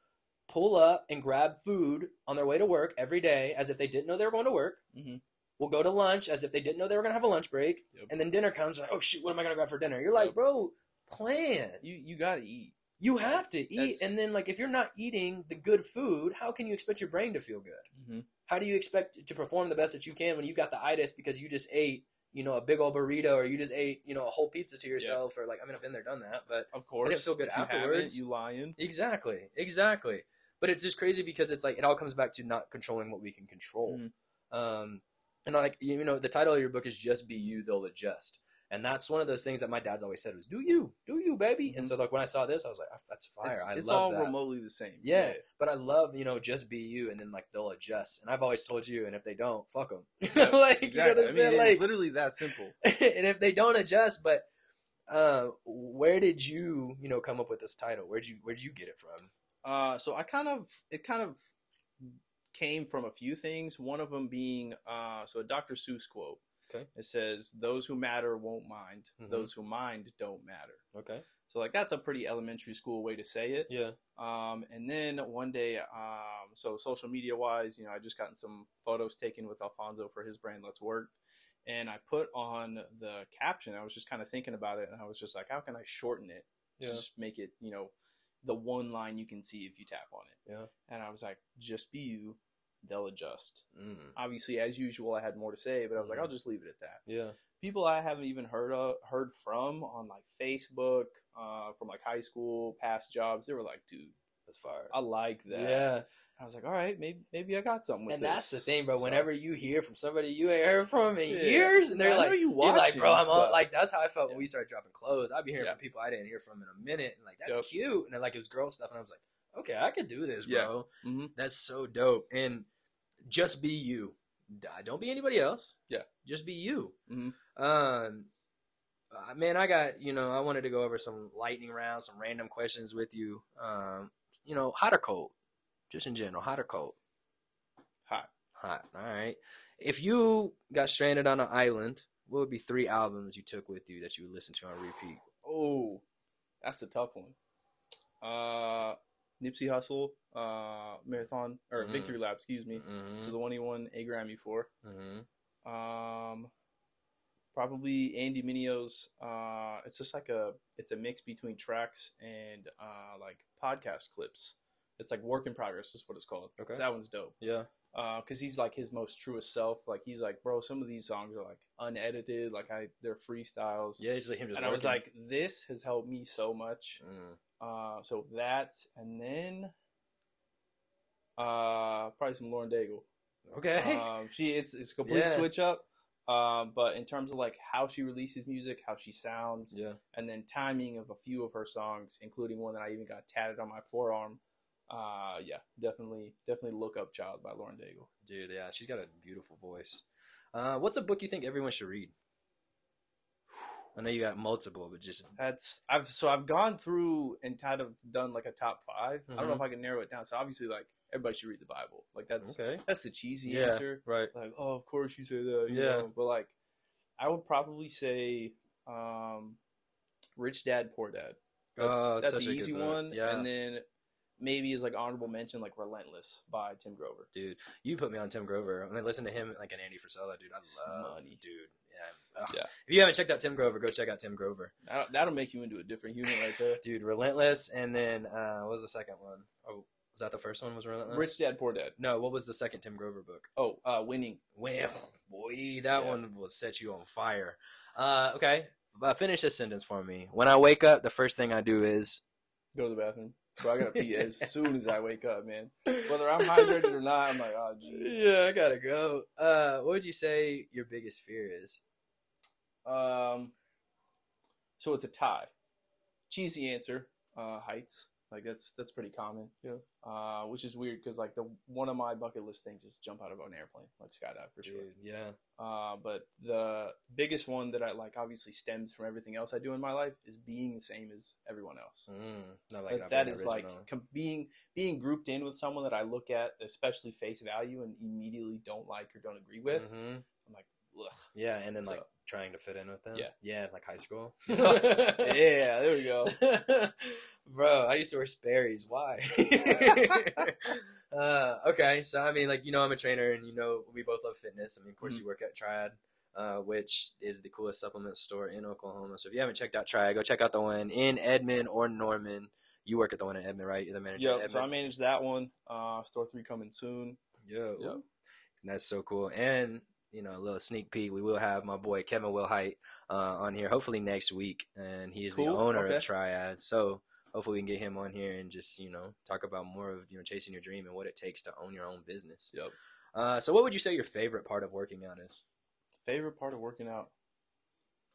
pull up and grab food on their way to work every day as if they didn't know they were going to work Mhm. Will go to lunch as if they didn't know they were going to have a lunch break Yep. and then dinner comes like oh shoot what am i going to grab for dinner you're like Yep. bro plan You you gotta eat. you have to eat That's- and then like if you're not eating the good food how can you expect your brain to feel good Mm-hmm. how do you expect to perform the best that you can when you've got the itis because you just ate you know a big old burrito or you just ate you know a whole pizza to yourself or like i mean i've been there done that but Of course. didn't feel good if you afterwards. you lying. exactly exactly but it's just crazy because it's like it all comes back to not controlling what we can control Mhm. um and like you know the title of your book is just be you they'll adjust and that's one of those things that my dad's always said was do you do you baby and Mhm. so like when i saw this i was like "Ah, that's fire It's, i it's all that remotely the same. Yeah, but I love you know just be you, and then like they'll adjust. And I've always told you, and if they don't, fuck them. [LAUGHS] like exactly. you know what I'm I mean, saying? it's Like, literally that simple. [LAUGHS] and if they don't adjust, but uh, where did you you know come up with this title? Where'd you where'd you get it from? Uh, so I kind of it kind of came from a few things. One of them being uh, so a Dr. Seuss quote. Okay. It says, "Those who matter won't mind; Mhm. those who mind don't matter." Okay. So like that's a pretty elementary school way to say it. Yeah. Um, and then one day, um, so social media wise, you know, I just gotten some photos taken with Alfonso for his brand Let's Work. And I put on the caption, I was just kind of thinking about it and I was just like, how can I shorten it? Yeah. Just make it, you know, the one line you can see if you tap on it. Yeah. And I was like, just be you, they'll adjust. Mm. Obviously, as usual, I had more to say, but I was like, Mhm. I'll just leave it at that Yeah. people I haven't even heard of, heard from on like Facebook, uh, from like high school, past jobs. They were like, "Dude, That's fire. I like that." Yeah. I was like, "All right, maybe maybe I got something with And this." that's the thing, bro. So- Whenever you hear from somebody you ain't heard from in Yeah. years, and they're I like, you are like, bro, I'm on. Like that's how I felt Yeah. when we started dropping clothes. I'd be hearing Yeah. from people I didn't hear from in a minute, and like that's Yep. cute, and then, like it was girl stuff, and I was like, okay, I could do this, bro. Mhm. That's so dope. And just be you. Don't be anybody else. Yeah. Just be you. Mhm. Um, man, I got you know I wanted to go over some lightning rounds, some random questions with you. Um, you know, hot or cold, just in general, hot or cold. hot. Hot. All right. If you got stranded on an island, what would be three albums you took with you that you would listen to on repeat? Oh, that's a tough one. Uh, Nipsey Hussle, uh, Marathon or Mhm. Victory Lap, excuse me. Mm-hmm. So the one he won a Grammy for. mm-hmm. Um, probably Andy Mineo's. Uh, it's just like a it's a mix between tracks and uh like podcast clips. It's like work in progress. Is what it's called. Okay. that one's dope. Yeah. Uh, cause he's like his most truest self. Like he's like, bro, some of these songs are like unedited. Like I, they're freestyles. Yeah. Just like him. Just and I was like, this has helped me so much. Mm. Uh, so that, and then, uh, probably some Lauren Daigle okay. um, she it's it's a complete Yeah. switch up. Um, but in terms of like how she releases music, how she sounds, yeah. and then timing of a few of her songs, including one that I even got tatted on my forearm. Uh, yeah, definitely, definitely look up "Child" by Lauren Daigle. Dude, yeah, she's got a beautiful voice. Uh, what's a book you think everyone should read? I know you got multiple, but just That's I've so I've gone through and kind of done like a top 5 I don't know Mhm. if I can narrow it down. So obviously, like everybody should read the Bible. Like that's okay. that's the cheesy Yeah, answer. right. like oh of course you say that you Yeah. know but like i would probably say um rich dad poor dad that's, Oh, that's such an easy one Yeah. and then maybe as like honorable mention like relentless by tim grover Dude, you put me on Tim Grover. And I mean, listen to him like an Andy Frisella, dude. I love, Money. dude. Yeah. Yeah. If you haven't checked out Tim Grover, go check out Tim Grover, that'll, that'll make you into a different human right there [LAUGHS] dude. Relentless, and then uh, what was the second one? Oh, was that the first one? Was Relentless? rich dad poor dad No, what was the second Tim Grover book? oh uh winning Well, boy, that Yeah. one will set you on fire. Uh, okay, uh, finish this sentence for me. When I wake up, the first thing I do is go to the bathroom bro i gotta [LAUGHS] pee as soon as i wake up man whether i'm [LAUGHS] hydrated or not i'm like oh jeez yeah, I gotta go. Uh, what would you say your biggest fear is? Um, so it's a tie. Cheesy answer. Uh, heights. Like that's that's pretty common. Yeah. Uh, which is weird because like the one of my bucket list things is jump out of an airplane, like skydive for sure. Dude, yeah. Uh, but the biggest one that I like obviously stems from everything else I do in my life is being the same as everyone else. Mm, not like that being like com- being being grouped in with someone that I look at, especially face value, and immediately don't like or don't agree with. Mhm. I'm like, ugh. Yeah, and then So- like trying to fit in with them. Yeah. yeah, like high school. [LAUGHS] yeah, there we go. [LAUGHS] Bro, I used to wear Sperry's. Why? [LAUGHS] uh, okay, so I mean, like you know, I'm a trainer, and you know, we both love fitness. I mean, of course, Mhm. you work at Triad, uh, which is the coolest supplement store in Oklahoma. So if you haven't checked out Triad, go check out the one in Edmond or Norman. You work at the one in Edmond, right? You're the manager. Yeah, So I manage that one. Uh, store three coming soon. Yo, Yep. that's so cool. And you know, a little sneak peek. We will have my boy Kevin Wilhite uh, on here, hopefully next week, and he is the owner okay. of Triad. So hopefully we can get him on here and just you know talk about more of you know chasing your dream and what it takes to own your own business. Yep. Uh, so what would you say your favorite part of working out is? Favorite part of working out.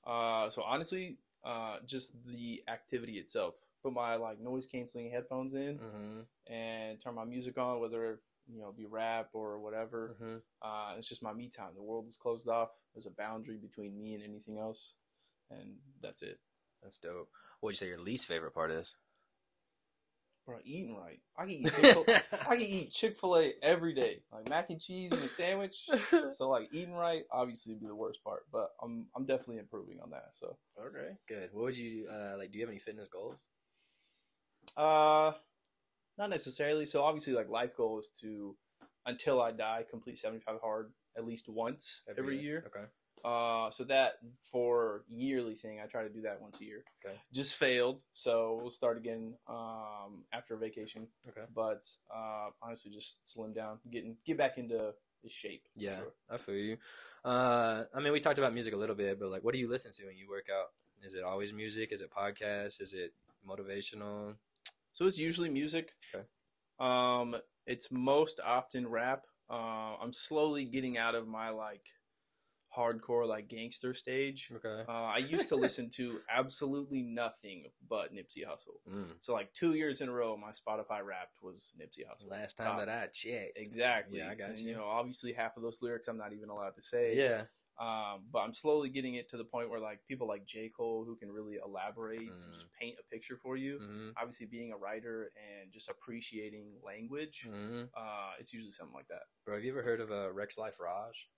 Uh, so honestly, uh, just the activity itself. Put my like noise canceling headphones in Mm-hmm. and turn my music on, whether you know be rap or whatever. Mm-hmm. Uh, it's just my me time. The world is closed off. There's a boundary between me and anything else, and that's it. That's dope. What would you say your least favorite part is? Bro, eating right. I can eat Chick-fil- I can eat Chick Fil A every day, like mac and cheese and a sandwich. [LAUGHS] So like eating right, obviously would be the worst part, but I'm I'm definitely improving on that. So okay, good. What would you uh, like? Do you have any fitness goals? uh, not necessarily. So obviously, like life goal is to until I die complete 75 hard at least once every, year. Okay. Uh, so that for yearly thing, I try to do that once a year. Okay. Just failed, so we'll start again um, after vacation. Okay. But uh, honestly, just slim down, getting get back into the shape. Yeah, sure. I feel you. Uh, I mean, we talked about music a little bit, but like, what do you listen to when you work out? Is it always music? Is it podcasts? Is it motivational? So it's usually music. Okay. Um, it's most often rap. Uh, I'm slowly getting out of my like hardcore like gangster stage. Okay. Uh, I used to listen to [LAUGHS] absolutely nothing but Nipsey Hussle. Mm. So like two years in a row, my Spotify Wrapped was Nipsey Hussle. Last time Top. that I checked. Exactly. Yeah, I got and, you. You know, obviously half of those lyrics I'm not even allowed to say. Yeah. Um, but I'm slowly getting it to the point where like people like J Cole who can really elaborate and Mm. just paint a picture for you. hmm Obviously, being a writer and just appreciating language, hmm uh, it's usually something like that. Bro, have you ever heard of uh, Rexx Life Raj?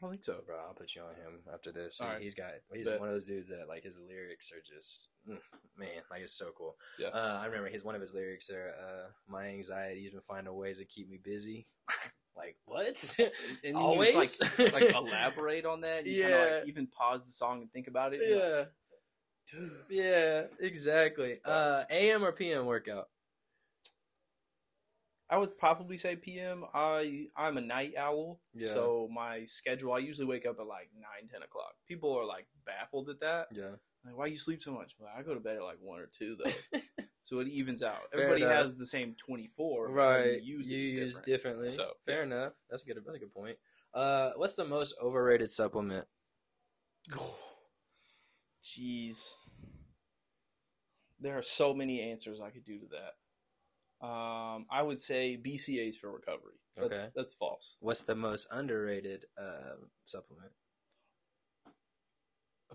I don't think so. Bro, I'll put you on him after this. He, right. He's got. He's Bet. one of those dudes that like his lyrics are just mm, man, like it's so cool. Yeah. Uh, I remember his one of his lyrics are, uh, "My anxiety's been finding ways to keep me busy." [LAUGHS] like what? [LAUGHS] And then Always you like, like [LAUGHS] elaborate on that. You Yeah. like even pause the song and think about it. You're like, yeah. Dude. Yeah, exactly. Uh, AM or PM workout? I would probably say PM. I I'm a night owl, Yeah. so my schedule. I usually wake up at like 9, 10 o'clock. People are like baffled at that. Yeah. Like, why you sleep so much? Well, I go to bed at like one or two though, [LAUGHS] so it evens out. Fair Everybody enough. has the same twenty four. right. You use you use different. differently. So, fair enough. That's a good. That's a good point. Uh, what's the most overrated supplement? [SIGHS] Jeez. There are so many answers I could do to that. Um, I would say BCAAs for recovery. That's Okay. that's false. What's the most underrated uh, supplement?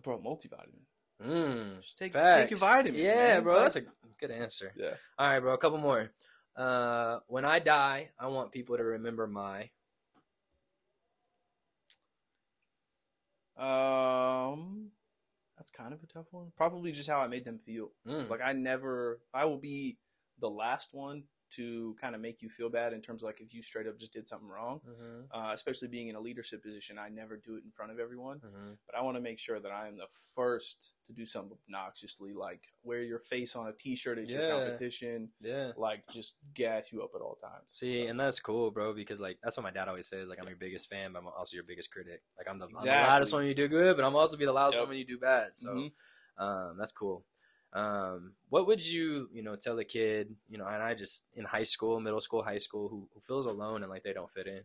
Bro, multivitamin. Mm, Just take facts. take your vitamins. Yeah, man. bro. That's a good answer. yeah. All right, bro. A couple more. Uh, when I die, I want people to remember my. Um, that's kind of a tough one. Probably just how I made them feel. Mm, Like I never, I will be the last one to kind of make you feel bad in terms of like if you straight up just did something wrong. mhm, Uh, especially being in a leadership position, I never do it in front of everyone. mhm. But I want to make sure that I am the first to do something obnoxiously, like wear your face on a T-shirt at your competition, Yeah. like just gas you up at all times. See, So, and that's cool, bro, because like that's what my dad always says. Like I'm your biggest fan, but I'm also your biggest critic. Like I'm the, I'm the Exactly. loudest when you do good, but I'm also be the loudest Yep. one when you do bad. So Mhm. um, that's cool. Um, what would you, you know, tell a kid, you know, and I just in high school, middle school, high school, who, who feels alone and like they don't fit in?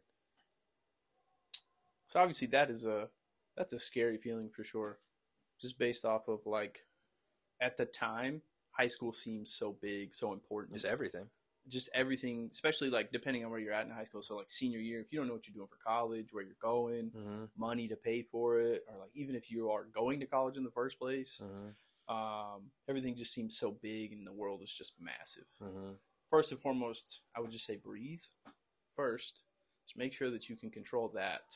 so obviously that is a that's a scary feeling for sure, just based off of like at the time high school seems so big, so important. It's everything. just everything, especially like depending on where you're at in high school. So like senior year, if you don't know what you're doing for college, where you're going, Mm-hmm. money to pay for it, or like even if you are going to college in the first place, Mm-hmm. Um, everything just seems so big and the world is just massive. Mm-hmm. First and foremost, I would just say breathe first. Just make sure that you can control that,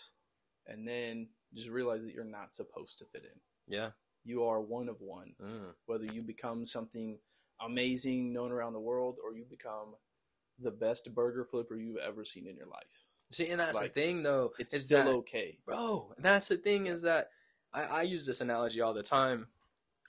and then just realize that you're not supposed to fit in. Yeah. You are one of one. Mm. Whether you become something amazing, known around the world, or you become the best burger flipper you've ever seen in your life. See, and that's Like, the thing, though. It's still that- okay. bro that's the thing is that I, I use this analogy all the time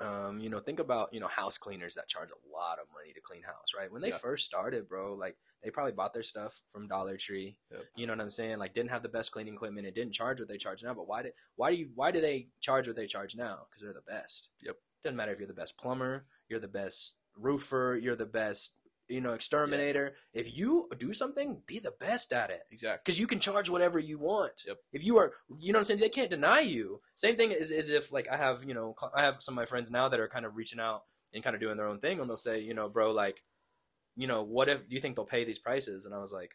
um, you know think about you know house cleaners that charge a lot of money to clean house right when they Yeah. first started bro like they probably bought their stuff from dollar tree Yep. you know what i'm saying like didn't have the best cleaning equipment and didn't charge what they charge now but why did why do you why do they charge what they charge now because they're the best Yep. doesn't matter if you're the best plumber you're the best roofer you're the best you know exterminator if you do something be the best at it Exactly. because you can charge whatever you want. Yep. If you are, you know what I'm saying? They can't deny you. Same thing is, is if like I have, you know, I have some of my friends now that are kind of reaching out and kind of doing their own thing, and they'll say, you know, bro, like, you know, what if do you think they'll pay these prices? And I was like,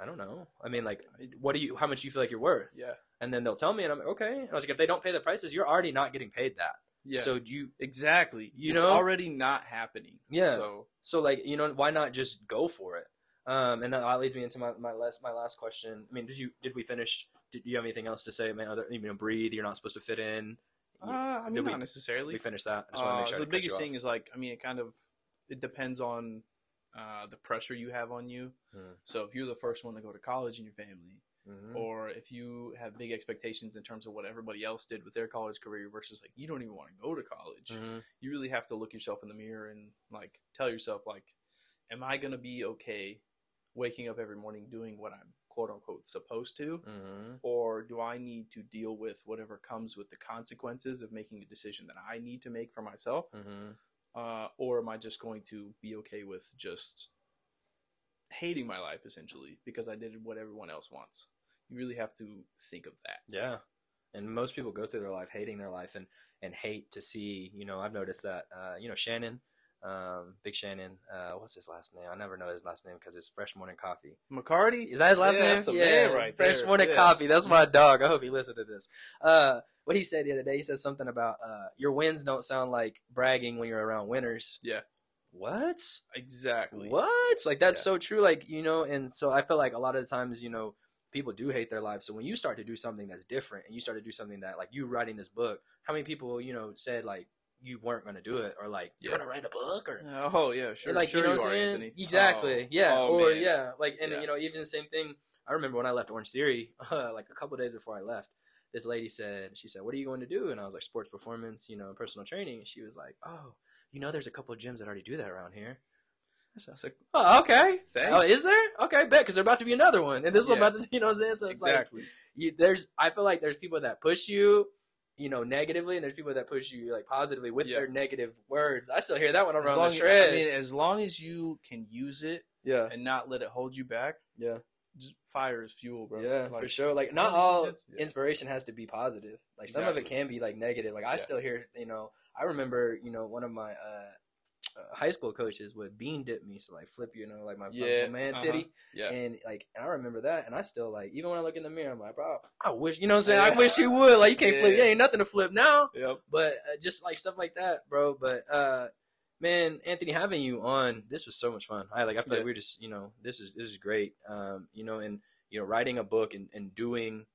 I don't know. I mean, like, what do you? How much do you feel like you're worth? Yeah. And then they'll tell me, and I'm like, okay. And I was like, if they don't pay the prices, you're already not getting paid that. Yeah. So do you exactly. You it's know? already not happening. Yeah. So So like you know why not just go for it? Um, and that leads me into my, my last my last question. I mean, did you did we finish? Did you have anything else to say? I mean, other you know, breathe. You're not supposed to fit in. uh, I mean, we- not necessarily. We finished that. I just Uh, make sure. so the didn't cut you biggest thing is like, I mean, it kind of it depends on uh, the pressure you have on you. Hmm. So if you're the first one to go to college in your family, Mhm. or if you have big expectations in terms of what everybody else did with their college career versus like you don't even want to go to college, Mhm. you really have to look yourself in the mirror and like tell yourself like, am I gonna be okay waking up every morning doing what I'm quote unquote supposed to, Mhm. or do I need to deal with whatever comes with the consequences of making a decision that I need to make for myself, Mhm. uh, or am I just going to be okay with just hating my life essentially because I did what everyone else wants? You really have to think of that. Yeah. And most people go through their life hating their life and and hate to see. You know, I've noticed that. Uh, you know, Shannon, um, Big Shannon. Uh, what's his last name? I never know his last name because it's Fresh Morning Coffee. McCarty, Is that his last Yeah, name? that's a man right Fresh there. Morning Yeah. Coffee. That's my dog. I hope he listened to this. Uh, what he said the other day, he said something about uh, your wins don't sound like bragging when you're around winners. Yeah. What? exactly. What? Like that's Yeah. so true. Like you know, and so I feel like a lot of the times, you know, people do hate their lives. So when you start to do something that's different, and you start to do something that, like you writing this book, how many people, you know, said like you weren't going to do it, or like you're going to write a book, or Oh yeah, sure. like sure you know you what I'm saying? Anthony. Exactly. Oh, yeah. oh, or man. yeah, like and Yeah. you know even the same thing. I remember when I left Orange Theory, uh, [LAUGHS] like a couple days before I left, this lady said, she said, "What are you going to do?" And I was like, "Sports performance, you know, personal training." And she was like, "Oh, you know, there's a couple of gyms that already do that around here." I was like, Oh, okay. Thanks. Oh, is there? Okay, bet because there's about to be another one, and this one Yeah. about to, [LAUGHS] you know, what I'm saying. So it's exactly. like you, there's. I feel like there's people that push you, you know, negatively, and there's people that push you like positively with Yeah. their negative words. I still hear that one as around long the as, tread. I mean, as long as you can use it yeah, and not let it hold you back, yeah. just fire is fuel, bro. Yeah, Like, for sure. Like not all Yeah. inspiration has to be positive. Like some of it can be like negative. Like I still hear, you know, I remember, you know, one of my uh, uh, high school coaches would bean dip me, so like flip, you know, like my, Yeah, my man uh-huh. titty, Yeah. and like and I remember that, and I still like even when I look in the mirror, I'm like, bro, I wish, you know, what I'm saying, I wish he would. Like you can't flip, Yeah. yeah, ain't nothing to flip now, Yep. but uh, just like stuff like that, bro. But uh, man, Anthony, having you on, this was so much fun. I like, I feel Yeah. like we're just, you know, this is this is great. Um, you know, and you know, writing a book and, and doing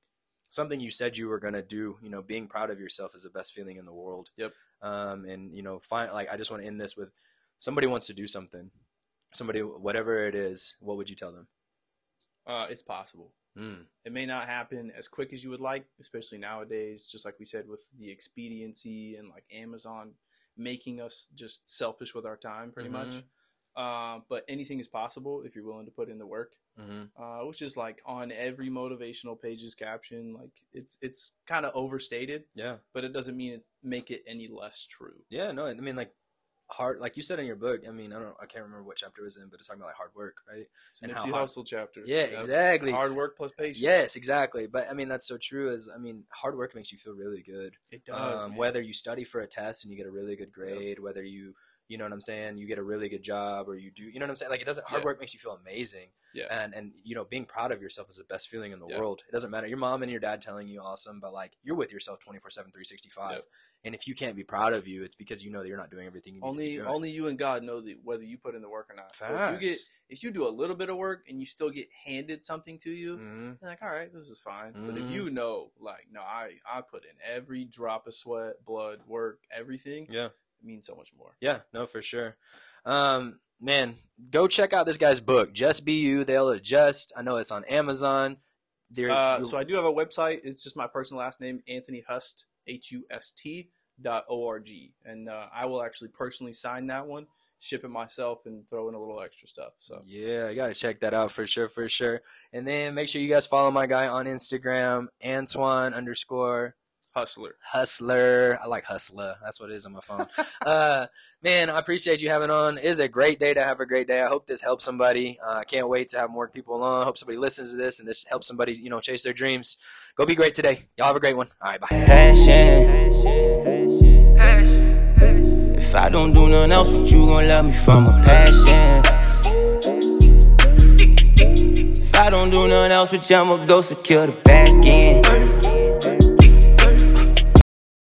something you said you were gonna do, you know, being proud of yourself is the best feeling in the world. Yep. Um, and you know, find like I just want to end this with somebody wants to do something, somebody whatever it is. What would you tell them? Uh, it's possible. Mm. It may not happen as quick as you would like, especially nowadays. Just like we said with the expediency and like Amazon making us just selfish with our time, pretty much. Mhm. Uh, but anything is possible if you're willing to put in the work. hmm uh, which is like on every motivational page's caption. Like it's it's kind of overstated, Yeah. but it doesn't mean it's make it any less true. Yeah. No, I mean like hard, like you said in your book. I mean, I don't, I can't remember what chapter it was in, but it's talking about like hard work, right? It's And an how hard- Hussle chapter. Yeah, Yep. exactly. Hard work plus patience. Yes, exactly. But I mean, that's so true. Is I mean, hard work makes you feel really good. it does. um, whether you study for a test and you get a really good grade, whether you you know what I'm saying, you get a really good job or you do, you know what I'm saying? Like it doesn't hard Yeah. work makes you feel amazing. Yeah. And and you know, being proud of yourself is the best feeling in the Yeah. world. It doesn't matter. Your mom and your dad telling you awesome, but like you're with yourself 24/7 365. Yep. And if you can't be proud of you, it's because you know that you're not doing everything you need to only only you and God know the, whether you put in the work or not. So if you get if you do a little bit of work and you still get handed something to you, Mhm. you're like, all right, this is fine. But if Mhm. you know, like, no, I I put in every drop of sweat, blood, work, everything, Yeah. Means so much more. Yeah, no, for sure. Um, man, go check out this guy's book, Just Be You. They'll adjust. I know it's on Amazon. Uh, so I do have a website. It's just my first and last name, Anthony Hust, H U S T dot O R G, and uh, I will actually personally sign that one, ship it myself, and throw in a little extra stuff. So yeah, I gotta check that out for sure, for sure. And then make sure you guys follow my guy on Instagram, Antoine underscore hustler. hustler. I like hustler. That's what it is on my phone. [LAUGHS] uh, man, I appreciate you having on. It is a great day to have a great day. I hope this helps somebody. Uh, I can't wait to have more people on. I hope somebody listens to this and this helps somebody, you know, chase their dreams. Go be great today. Y'all have a great one. All right, bye. passion. If I don't do nothing else, but you gon' love me from a passion. If I don't do nothing else, but I'ma go secure the back end.